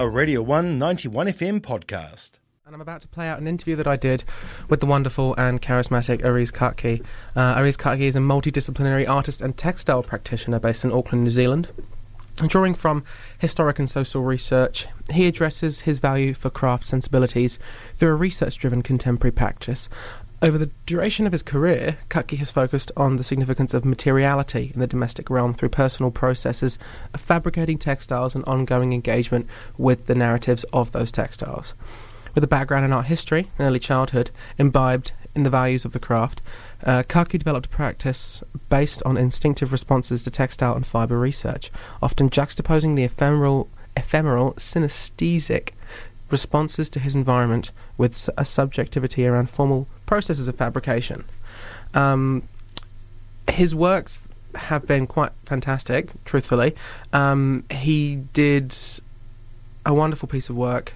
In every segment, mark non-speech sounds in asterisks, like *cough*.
a Radio 191 FM podcast. And I'm about to play out an interview that I did with the wonderful and charismatic Areez Katki. Uh, Areez Katki is a multidisciplinary artist and textile practitioner based in Auckland, New Zealand. Drawing from historic and social research, he addresses his value for craft sensibilities through a research driven contemporary practice. Over the duration of his career, Katki has focused on the significance of materiality in the domestic realm through personal processes of fabricating textiles and ongoing engagement with the narratives of those textiles. With a background in art history and early childhood, imbibed in the values of the craft, uh, Katki developed a practice based on instinctive responses to textile and fibre research, often juxtaposing the ephemeral, ephemeral synesthetic responses to his environment with a subjectivity around formal processes of fabrication. Um, his works have been quite fantastic, truthfully. Um, he did a wonderful piece of work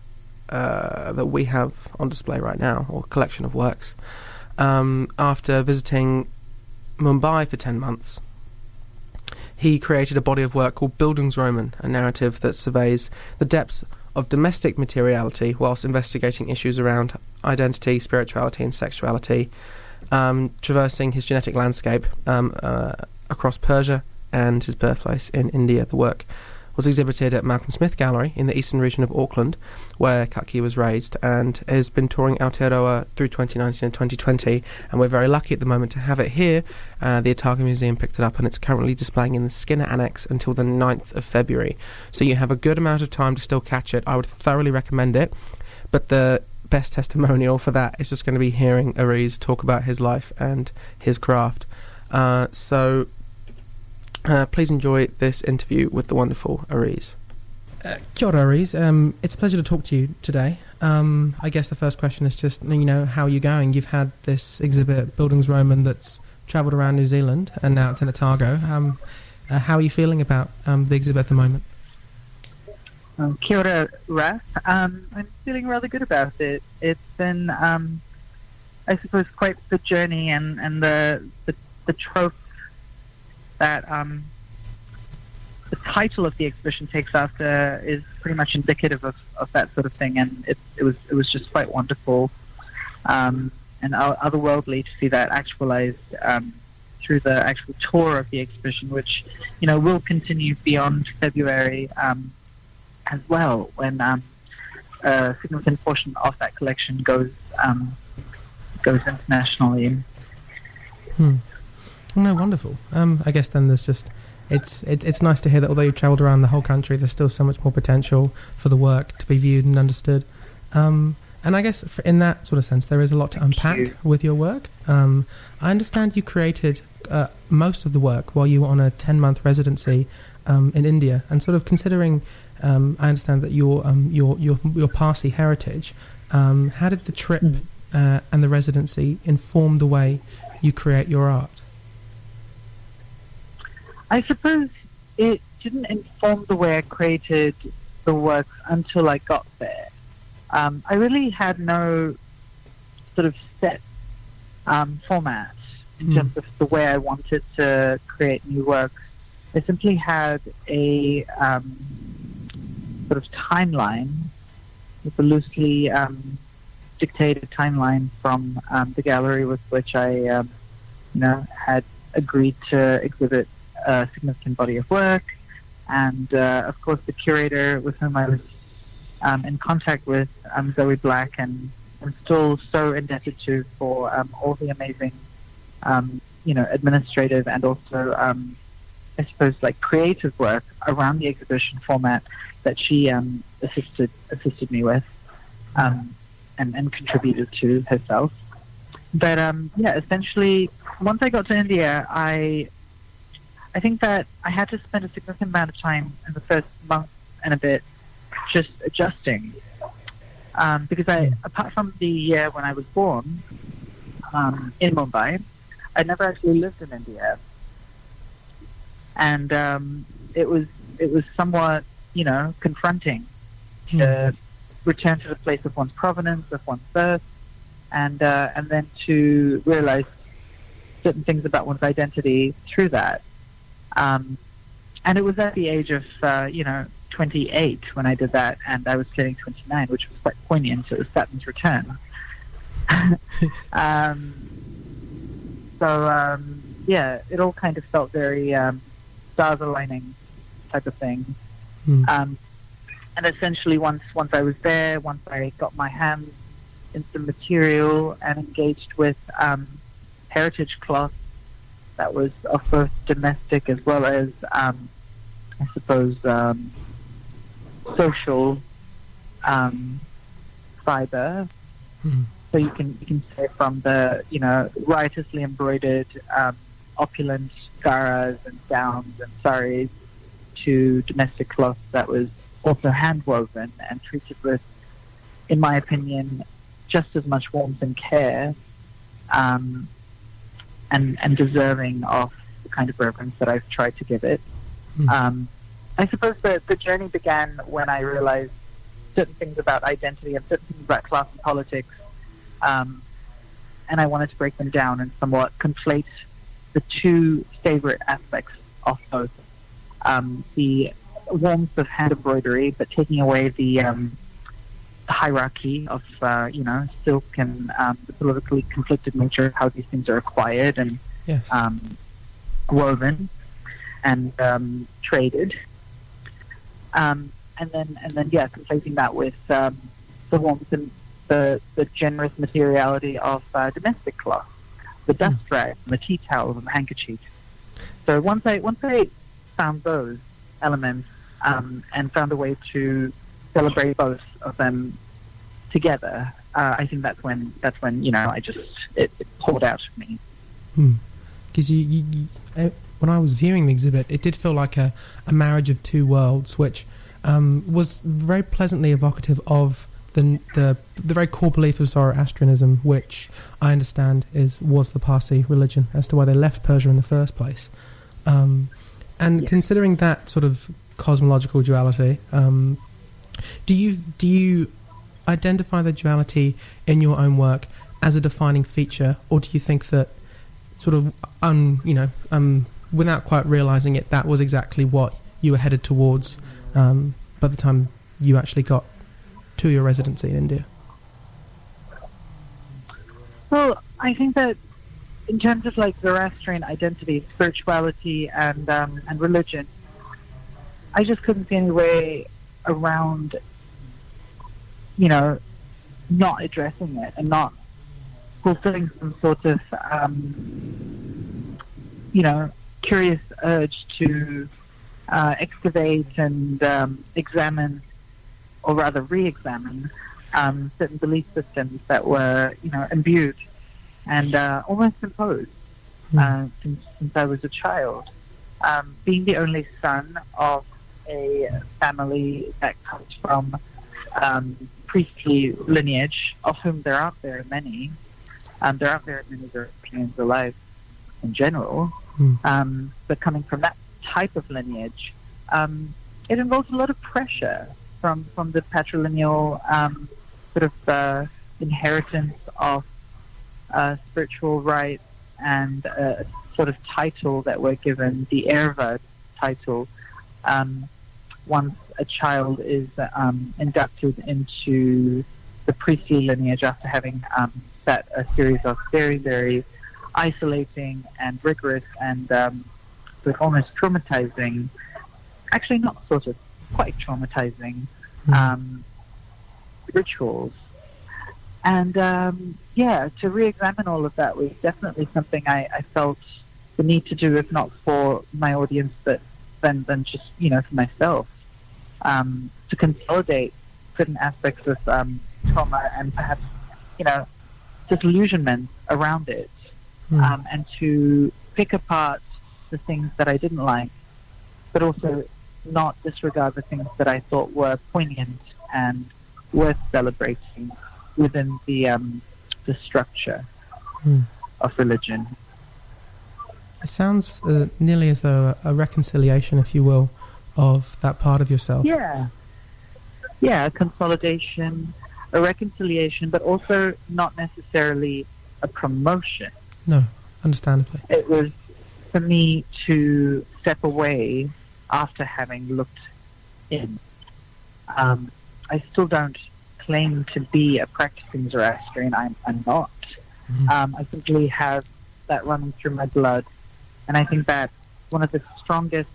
uh, that we have on display right now, or collection of works, um, after visiting Mumbai for 10 months. He created a body of work called Bildungsroman, a narrative that surveys the depths of domestic materiality whilst investigating issues around identity, spirituality, and sexuality, um, traversing his genetic landscape um, uh, across Persia and his birthplace in India. The work was exhibited at Malcolm Smith Gallery in the eastern region of Auckland, where Katki was raised, and has been touring Aotearoa through 2019 and 2020. And we're very lucky at the moment to have it here. Uh, the Otago Museum picked it up, and it's currently displaying in the Skinner Annex until the 9th of February. So you have a good amount of time to still catch it. I would thoroughly recommend it. But the best testimonial for that is just going to be hearing Areez talk about his life and his craft. Uh, so uh, please enjoy this interview with the wonderful Areez. Uh, kia ora, Areez. Um, it's a pleasure to talk to you today. Um, I guess the first question is just, you know, how are you going? You've had this exhibit, Bildungsroman, that's travelled around New Zealand, and now it's in Otago. Um, uh, how are you feeling about um, the exhibit at the moment? Um, kia ora, Raf. Um, I'm feeling rather good about it. It's been, um, I suppose, quite the journey, and, and the, the, the trope that um, the title of the exhibition takes after is pretty much indicative of, of that sort of thing, and it, it was it was just quite wonderful um, and otherworldly to see that actualized um, through the actual tour of the exhibition, which you know will continue beyond February um, as well, when um, a significant portion of that collection goes um, goes internationally. Hmm. No, wonderful. Um, I guess then there's just it's it, it's nice to hear that although you've travelled around the whole country, there's still so much more potential for the work to be viewed and understood. Um, and I guess in that sort of sense, there is a lot to unpack you. with your work. Um, I understand you created uh, most of the work while you were on a 10 month residency um, in India, and sort of considering, um, I understand that your um, your your your Parsi heritage. Um, how did the trip mm. uh, and the residency inform the way you create your art? I suppose it didn't inform the way I created the works until I got there. Um, I really had no sort of set um, format in mm. terms of the way I wanted to create new works. I simply had a um, sort of timeline with a loosely um, dictated timeline from um, the gallery with which I, um, you know, had agreed to exhibit a significant body of work, and uh, of course the curator with whom I was um, in contact with, um, Zoe Black, and I'm still so indebted to for um, all the amazing, um, you know, administrative and also, um, I suppose, like creative work around the exhibition format that she um, assisted assisted me with, and, and contributed to herself. But yeah, essentially, once I got to India, I I think that I had to spend a significant amount of time in the first month and a bit just adjusting. Um, because I, apart from the year when I was born um, in Mumbai, I never actually lived in India, and um, it was it was somewhat you know confronting to mm. return to the place of one's provenance, of one's birth, and uh, and then to realize certain things about one's identity through that. Um, and it was at the age of, uh, you know, 28 when I did that, and I was turning 29, which was quite poignant. It was Saturn's return. *laughs* um, so um, yeah, it all kind of felt very um, stars aligning type of thing. Mm. Um, and essentially, once once I was there, once I got my hands in some material and engaged with um, heritage cloth that was of both domestic as well as, um, I suppose, um, social um, fiber. Mm. So you can you can say from the you know riotously embroidered um, opulent garas and gowns and saris to domestic cloth that was also hand woven and treated with, in my opinion, just as much warmth and care, um, and and deserving of the kind of reverence that I've tried to give it. Mm. Um, I suppose the the journey began when I realized certain things about identity and certain things about class and politics, um, and I wanted to break them down and somewhat conflate the two favorite aspects of both um, the warmth of hand embroidery, but taking away the, um, the hierarchy of uh, you know silk and um, the politically conflicted nature of how these things are acquired and Yes. um, woven and um, traded. Um, and then, and then, yeah, conflating that with um, the warmth and the, the generous materiality of uh, domestic cloth, the dust rag, and the tea towel, and the handkerchief. So once I once I found those elements um, and found a way to celebrate both of them together, uh, I think that's when that's when you know I just it, it poured out of me. Because you, you, you uh, when I was viewing the exhibit, it did feel like a, a marriage of two worlds, which um, was very pleasantly evocative of the, the the very core belief of Zoroastrianism, which I understand is was the Parsi religion as to why they left Persia in the first place. Um, and Yeah. considering that sort of cosmological duality, um, do you do you identify the duality in your own work as a defining feature, or do you think that sort of un, you know, um, without quite realizing it, that was exactly what you were headed towards um, by the time you actually got to your residency in India? Well, I think that in terms of like Zoroastrian identity, spirituality, and um, and religion, I just couldn't see any way around, you know, not addressing it and not fulfilling some sort of, um, you know, curious urge to uh, excavate and um, examine, or rather re-examine, um, certain belief systems that were, you know, imbued and uh, almost imposed uh, since, since I was a child. Um, being the only son of a family that comes from um, priestly lineage, of whom there aren't very many, um, there aren't very many Europeans alive in general, Hmm. um, but coming from that type of lineage, um, it involves a lot of pressure from, from the patrilineal um, sort of uh, inheritance of uh, spiritual rights and a sort of title that we're given, the Ervad title, um, once a child is um, inducted into the priestly lineage after having um, set a series of very, very isolating and rigorous and um, sort of almost traumatizing, actually not sort of, quite traumatizing Hmm. um, rituals. And um, yeah, to re-examine all of that was definitely something I, I felt the need to do, if not for my audience, but then, then just you know for myself, um, to consolidate certain aspects of um, trauma and perhaps you know disillusionment around it, Hmm. um, and to pick apart the things that I didn't like, but also not disregard the things that I thought were poignant and worth celebrating within the um, the structure Hmm. of religion. It sounds uh, nearly as though a, a reconciliation, if you will, of that part of yourself. Yeah, yeah, a consolidation, a reconciliation, but also not necessarily a promotion. No, understandably. It was for me to step away after having looked in. Um, I still don't claim to be a practicing Zoroastrian. I'm, I'm not. Um, I simply have that running through my blood. And I think that one of the strongest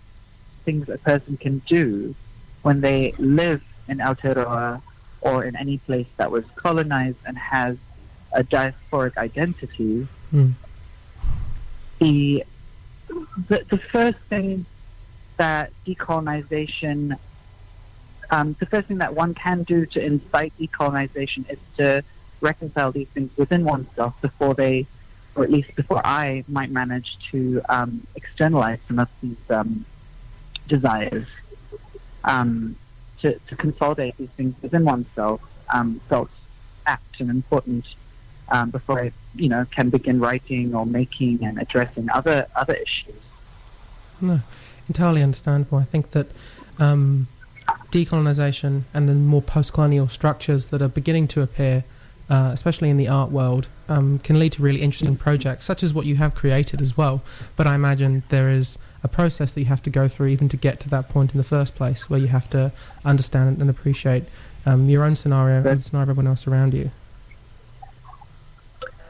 things a person can do when they live in Aotearoa or in any place that was colonized and has a diasporic identity, Mm. the, the the first thing that decolonization, um, the first thing that one can do to incite decolonization is to reconcile these things within oneself before they, or at least before I might manage to um, externalize some of these um, desires. Um, to, to consolidate these things within oneself um, felt apt and important um, before I, you know, can begin writing or making and addressing other other issues. No, entirely understandable. I think that um, decolonisation and the more post-colonial structures that are beginning to appear, uh, especially in the art world, um, can lead to really interesting projects, such as what you have created as well. But I imagine there is a process that you have to go through even to get to that point in the first place, where you have to understand and appreciate um, your own scenario and the scenario of everyone else around you.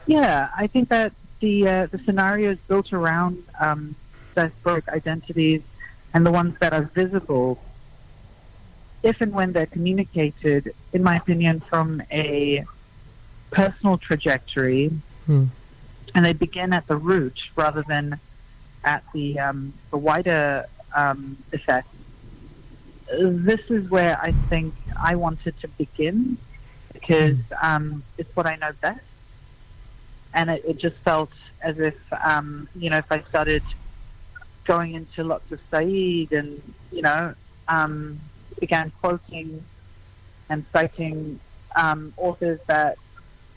Yeah, I think that the uh, the scenario is built around um, diasporic identities and the ones that are visible, if and when they're communicated, in my opinion, from a personal trajectory, Hmm. and they begin at the root rather than at the um, the wider um, effect. This is where I think I wanted to begin because um, it's what I know best, and it, it just felt as if um, you know if I started going into lots of Said and you know um, began quoting and citing um, authors that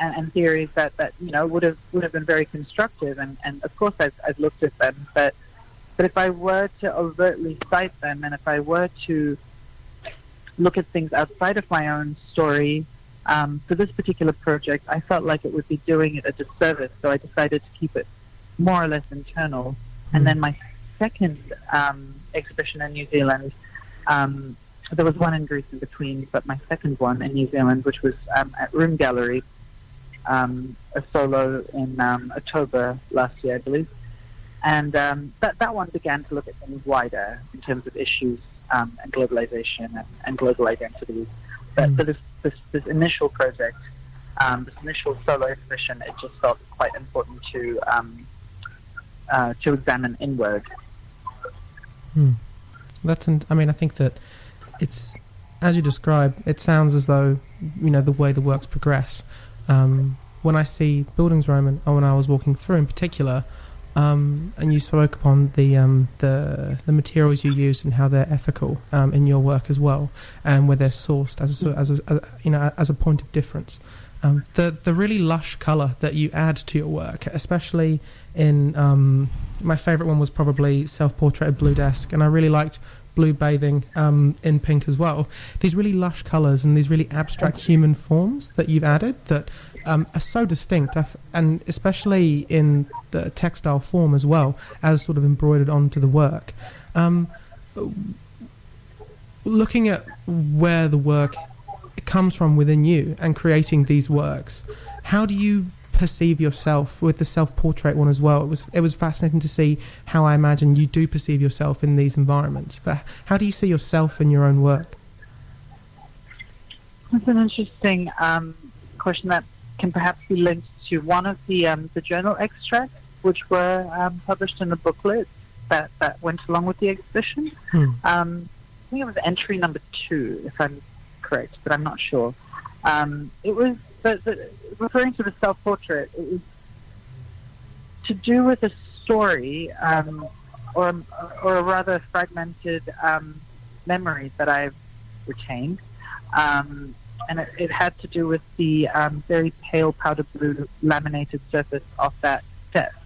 and, and theories that, that you know would have would have been very constructive. And, and of course I've, I've looked at them but but if I were to overtly cite them and if I were to look at things outside of my own story um, for this particular project I felt like it would be doing it a disservice. So I decided to keep it more or less internal. And then my second um, exhibition in New Zealand um, there was one in Greece in between but my second one in New Zealand which was um, at Room Gallery um, a solo in um, October last year, I believe. And um, that, that one began to look at things wider in terms of issues um, and globalization and, and global identities. But Mm. for this, this, this initial project, um, this initial solo exhibition, it just felt quite important to um, uh, to examine inward. Hmm. That's, an, I mean, I think that it's, as you describe, it sounds as though, you know, the way the works progress. Um, when I see Bildungsroman, or when I was walking through in particular, um, and you spoke upon the, um, the the materials you use and how they're ethical um, in your work as well, and where they're sourced as a, as a, as a you know as a point of difference. Um, the the really lush color that you add to your work, especially in um, my favorite one was probably self-portrait of blue desk, and I really liked blue bathing um, in pink as well. These really lush colors and these really abstract human forms that you've added that um, are so distinct, and especially in the textile form as well as sort of embroidered onto the work. Um, looking at where the work comes from within you and creating these works, how do you perceive yourself with the self-portrait one as well? It was it was fascinating to see how I imagine you do perceive yourself in these environments. But how do you see yourself in your own work? That's an interesting um, question that can perhaps be linked to one of the um, the journal extracts, which were um, published in the booklet that, that went along with the exhibition. Hmm. Um, I think it was entry number two, if I'm correct, but I'm not sure. Um, it was the, the, referring to the self-portrait. It was to do with a story, um, or or a rather fragmented um, memory that I've retained, um, and it, it had to do with the um, very pale powder blue laminated surface of that desk.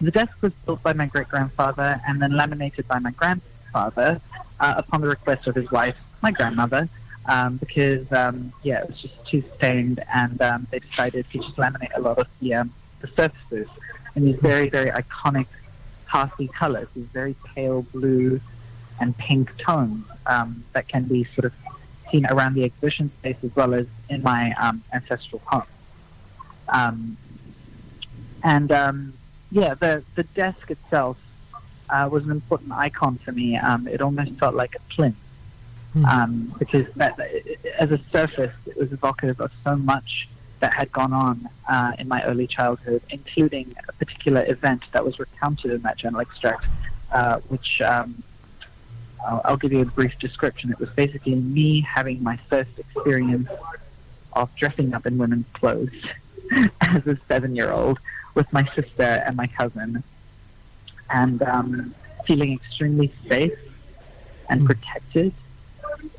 The desk was built by my great grandfather and then laminated by my grandfather uh, upon the request of his wife, my grandmother, um, because um, yeah, it was just too stained, and um, they decided to just laminate a lot of the um, the surfaces in these very very iconic, hearthy colors, these very pale blue, and pink tones um, that can be sort of seen around the exhibition space as well as in my um, ancestral home. Um, and um, yeah, the the desk itself uh, was an important icon for me. Um, it almost felt like a plinth Hmm. um, because that, as a surface, it was evocative of so much that had gone on uh, in my early childhood, including a particular event that was recounted in that journal extract, uh, which um, I'll, I'll give you a brief description. It was basically me having my first experience of dressing up in women's clothes *laughs* as a seven-year-old with my sister and my cousin, and um, feeling extremely safe and Mm. protected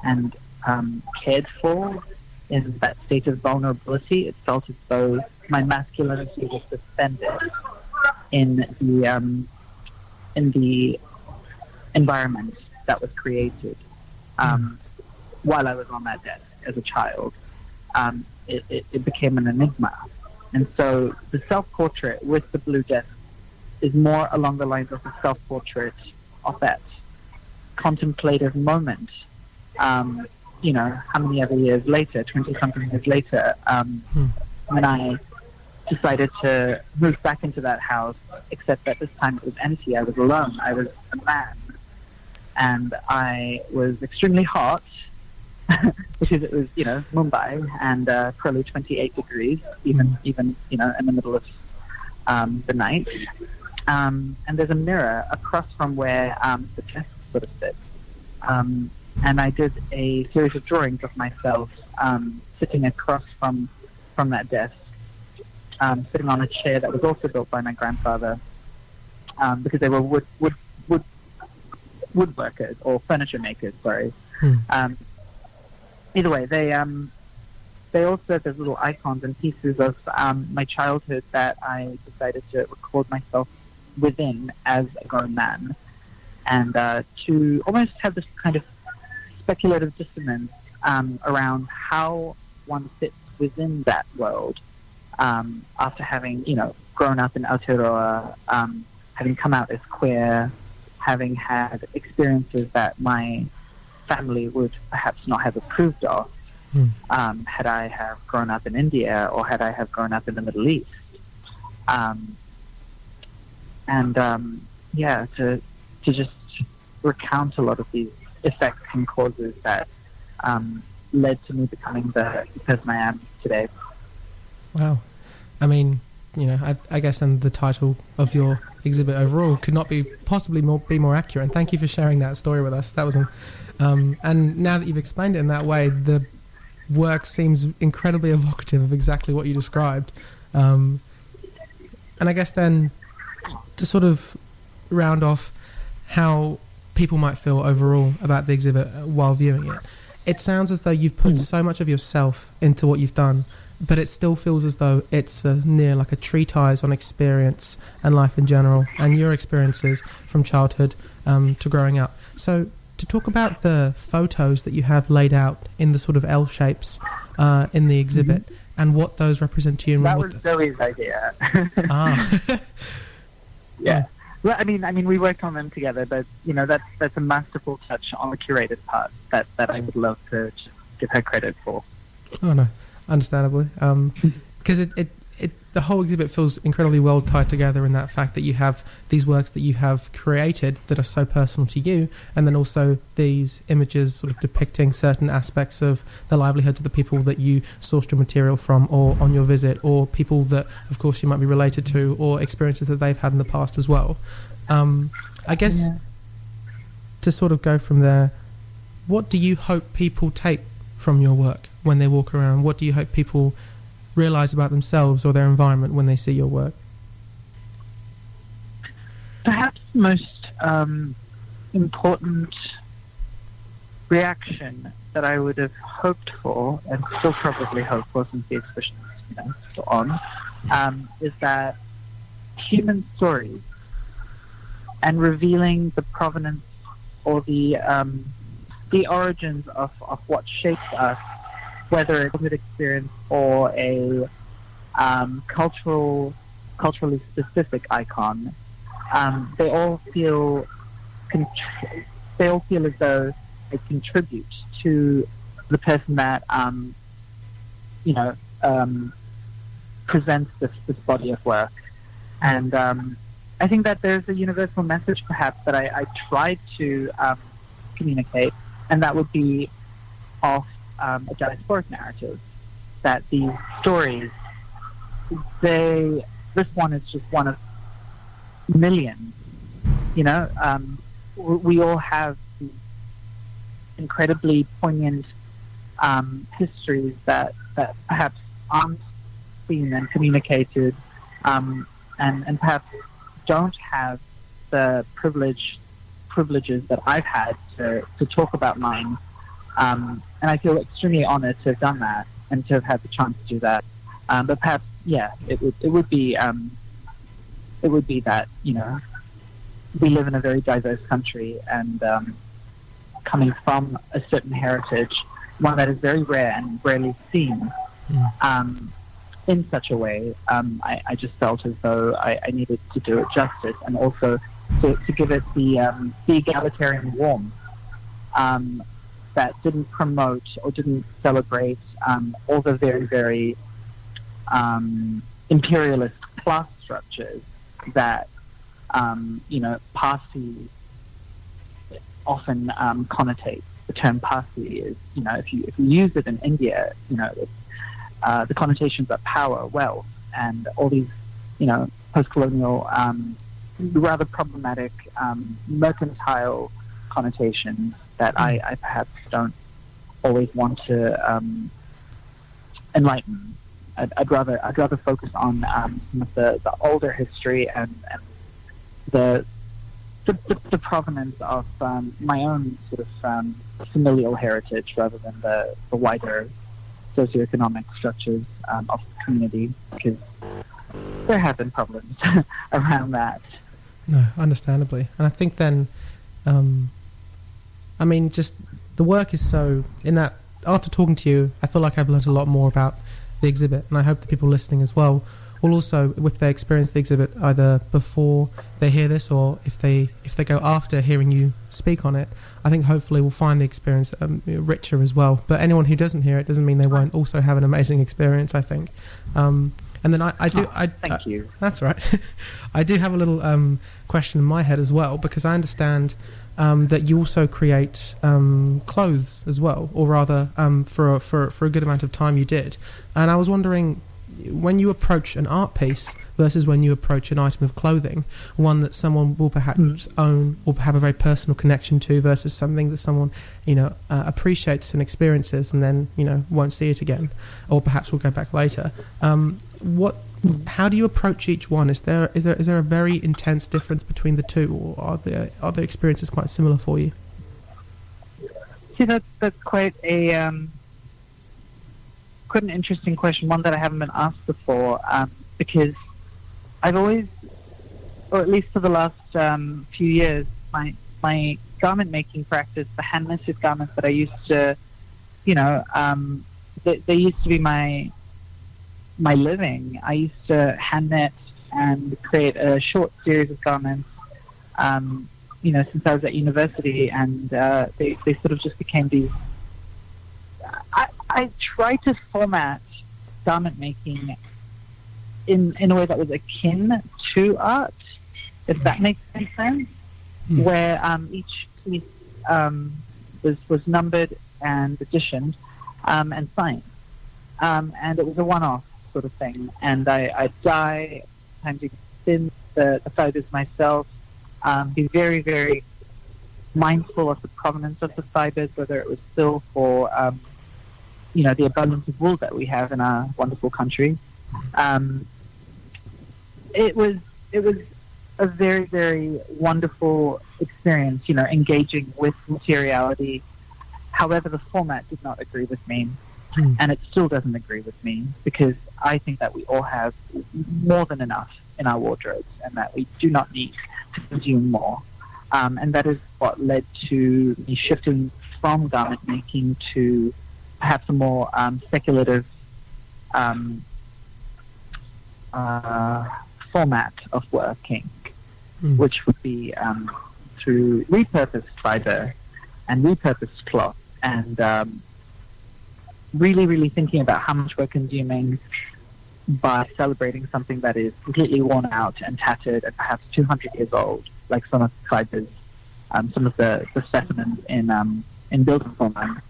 and um, cared for in that state of vulnerability. It felt as though my masculinity was suspended in the um, in the environment that was created um, while I was on that desk as a child. Um, it, it, it became an enigma, and so the self-portrait with the blue desk is more along the lines of a self-portrait of that contemplative moment um, you know, how many other years later, 20 something years later, um, Hmm. when I decided to move back into that house, except that this time it was empty. I was alone. I was a man. And I was extremely hot *laughs* because it was, you know, Mumbai and uh, probably 28 degrees, even, even, you know, in the middle of um, the night. Um, and there's a mirror across from where um, the desk sort of sits. Um, and I did a series of drawings of myself um, sitting across from from that desk, um, sitting on a chair that was also built by my grandfather, um, because they were wood wood wood woodworkers or furniture makers. Sorry. Hmm. Um, either way, they um, they all served as little icons and pieces of um, my childhood that I decided to record myself within as a grown man, and uh, to almost have this kind of speculative dissonance um, around how one fits within that world um, after having, you know, grown up in Aotearoa, um, having come out as queer, having had experiences that my family would perhaps not have approved of Hmm. um, had I have grown up in India or had I have grown up in the Middle East. Um, and um, yeah, to to just recount a lot of these effects and causes that um, led to me becoming the person I am today. Wow. I mean, you know, I, I guess then the title of your exhibit overall could not be possibly more be more accurate. And thank you for sharing that story with us. That was, um, and now that you've explained it in that way, the work seems incredibly evocative of exactly what you described. Um, and I guess then to sort of round off how people might feel overall about the exhibit while viewing it. It sounds as though you've put Mm. so much of yourself into what you've done, but it still feels as though it's uh, near like a treatise on experience and life in general, and your experiences from childhood um, to growing up. So, to talk about the photos that you have laid out in the sort of L shapes uh, in the exhibit and what those represent to you, and That was Zoe's idea. ah, *laughs* yeah. Well, I mean, I mean, we worked on them together, but you know, that's that's a masterful touch on the curated part that that I would love to give her credit for. Oh no, understandably, because um, it, it it the whole exhibit feels incredibly well tied together in that fact that you have these works that you have created that are so personal to you, and then also these images sort of depicting certain aspects of the livelihoods of the people that you sourced your material from, or on your visit, or people that, of course, you might be related to, or experiences that they've had in the past as well. Um, I guess Yeah. to sort of go from there, what do you hope people take from your work when they walk around? What do you hope people realize about themselves or their environment when they see your work? Perhaps the most um, important reaction that I would have hoped for, and still probably hope for since the exhibition you know, on, um, is that human stories and revealing the provenance or the um, the origins of, of what shapes us, whether it's a childhood experience or a um, cultural culturally specific icon, um, they all feel con- they all feel as though they contribute to the person that um, you know um, presents this, this body of work. And um, I think that there's a universal message, perhaps, that I, I tried to um, communicate, and that would be of um, a diasporic narrative. That these stories, they, this one is just one of millions. You know, um, we all have incredibly poignant um, histories that, that perhaps aren't seen and communicated, um, and, and perhaps don't have the privilege privileges that I've had to, to talk about mine. Um, and I feel extremely honored to have done that and to have had the chance to do that. Um, but perhaps, yeah, it would it would be um, it would be that you know we live in a very diverse country and um, coming from a certain heritage, one that is very rare and rarely seen. Um, in such a way, um, I, I just felt as though I, I needed to do it justice and also to, to give it the, um, the egalitarian warmth um, that didn't promote or didn't celebrate um, all the very, very um, imperialist class structures that, um, you know, Parsi often um, connotates. The term Parsi is, you know, if you, if you use it in India, you know, uh, the connotations are power, wealth, and all these, you know, post-colonial, um, rather problematic, um, mercantile connotations that I, I, perhaps don't always want to um, enlighten. I'd, I'd, rather I'd rather focus on um, some of the, the older history and, and the, the, the, the provenance of um, my own sort of um, familial heritage rather than the, the wider socioeconomic structures um, of the community because there have been problems *laughs* around that. No, understandably. And I think then, um, I mean, just the work is so, in that, after talking to you, I feel like I've learned a lot more about the exhibit, and I hope the people listening as well will also, if they experience the exhibit either before they hear this or if they if they go after hearing you speak on it, I think hopefully we'll find the experience um, richer as well. But anyone who doesn't hear it doesn't mean they won't also have an amazing experience. I think. Um, and then I, I do. I, thank I, you. That's right. *laughs* I do have a little um, question in my head as well because I understand um, that you also create um, clothes as well, or rather, um, for a, for for a good amount of time you did. And I was wondering, when you approach an art piece versus when you approach an item of clothing, one that someone will perhaps Mm. own or have a very personal connection to, versus something that someone you know uh, appreciates and experiences, and then you know won't see it again, or perhaps will go back later. Um, what how do you approach each one? Is there is there is there a very intense difference between the two, or are the are the experiences quite similar for you? See, that's that's quite a um, quite an interesting question, one that I haven't been asked before, um, because I've always, or at least for the last um, few years, my my garment making practice, the hand knitted garments that I used to, you know, um, they, they used to be my my living. I used to hand knit and create a short series of garments. Um, you know, since I was at university, and uh, they, they sort of just became these. I, I try to format garment making in in a way that was akin to art, if that makes any sense. Hmm. Where um, each piece um, was was numbered and editioned um, and signed, um, and it was a one-off sort of thing. And I, I dye, sometimes spin the, the fibers myself um, be very, very mindful of the provenance of the fibers, whether it was silk or, um, you know, the abundance of wool that we have in our wonderful country. Um, it was it was a very, very wonderful experience, you know, engaging with materiality. However, the format did not agree with me, Hmm. and it still doesn't agree with me because I think that we all have more than enough in our wardrobes and that we do not need to consume more. Um, and that is what led to me shifting from garment making to perhaps a more um, speculative um, uh, format of working, Mm. which would be um, through repurposed fiber and repurposed cloth and um, really, really thinking about how much we're consuming by celebrating something that is completely worn out and tattered and perhaps 200 years old, like some of the fibers, um, some of the, the specimens in um, in Bildungsroman.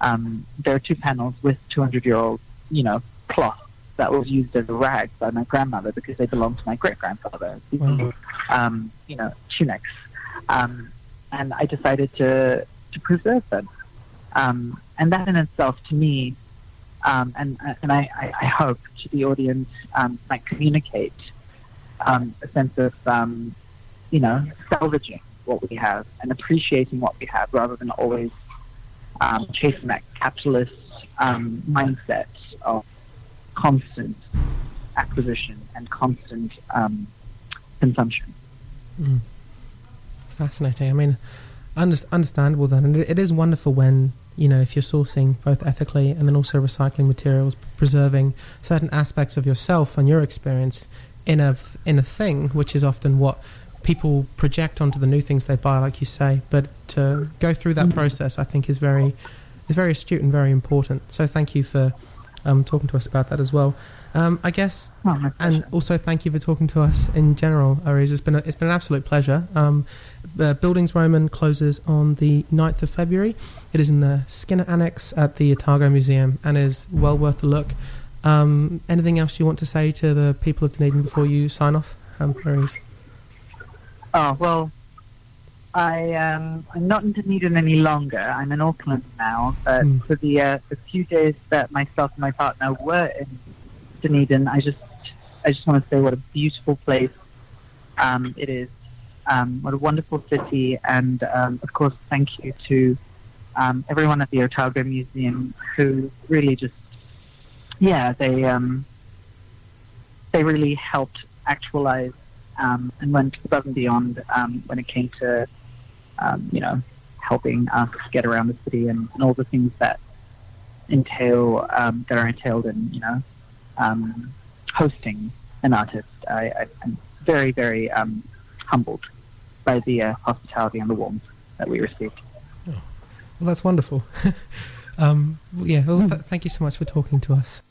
Um, there are two panels with 200 year old, you know, cloth that was used as a rag by my grandmother because they belonged to my great grandfather. Wow. Um, you know, tunics, um, and I decided to to preserve them. Um, and that in itself, to me, um, and and I, I, hope to the audience um, might communicate um, a sense of um, you know salvaging what we have and appreciating what we have rather than always um, chasing that capitalist um, mindset of constant acquisition and constant um, consumption. Mm. Fascinating. I mean, under- understandable then, and it is wonderful when you know if you're sourcing both ethically and then also recycling materials, preserving certain aspects of yourself and your experience in a in a thing, which is often what people project onto the new things they buy, like you say. But to go through that Mhm. process, I think is very is very astute and very important. So thank you for um, talking to us about that as well. Um, I guess Oh, and also thank you for talking to us in general, Areez. It's been a, it's been an absolute pleasure. Um, the Bildungsroman closes on the 9th of February. It is in the Skinner Annex at the Otago Museum and is well worth a look. Um, anything else you want to say to the people of Dunedin before you sign off, um, Areez? Oh well, I um, I'm not in Dunedin any longer. I'm in Auckland now. But Mm. for the uh, the few days that myself and my partner were in Dunedin, I just I just want to say what a beautiful place um, it is. Um, what a wonderful city, and um, of course, thank you to um, everyone at the Otago Museum who really just yeah they um, they really helped actualize um, and went above and beyond when it came to, you know, helping us get around the city and, and all the things that entail that are entailed in, you know, um, hosting an artist. I, I, I'm very, very um, humbled by the uh, hospitality and the warmth that we received. Well, that's wonderful. *laughs* um, yeah, well, th- thank you so much for talking to us.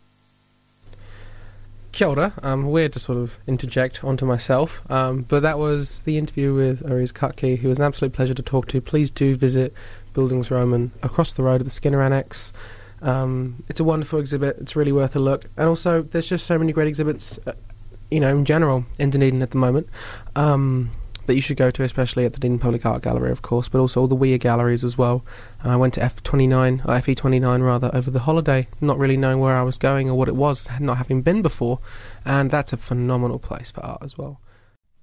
Kia ora. Um, weird to sort of interject onto myself, um, but that was the interview with Areez Katki, who was an absolute pleasure to talk to. Please do visit Bildungsroman across the road at the Skinner Annex. Um, it's a wonderful exhibit. It's really worth a look. And also, there's just so many great exhibits, uh, you know, in general in Dunedin at the moment. Um, that you should go to, especially at the Dunedin Public Art Gallery, of course, but also all the WIA galleries as well. I went to F29, or FE29 rather, over the holiday, not really knowing where I was going or what it was, not having been before, and that's a phenomenal place for art as well.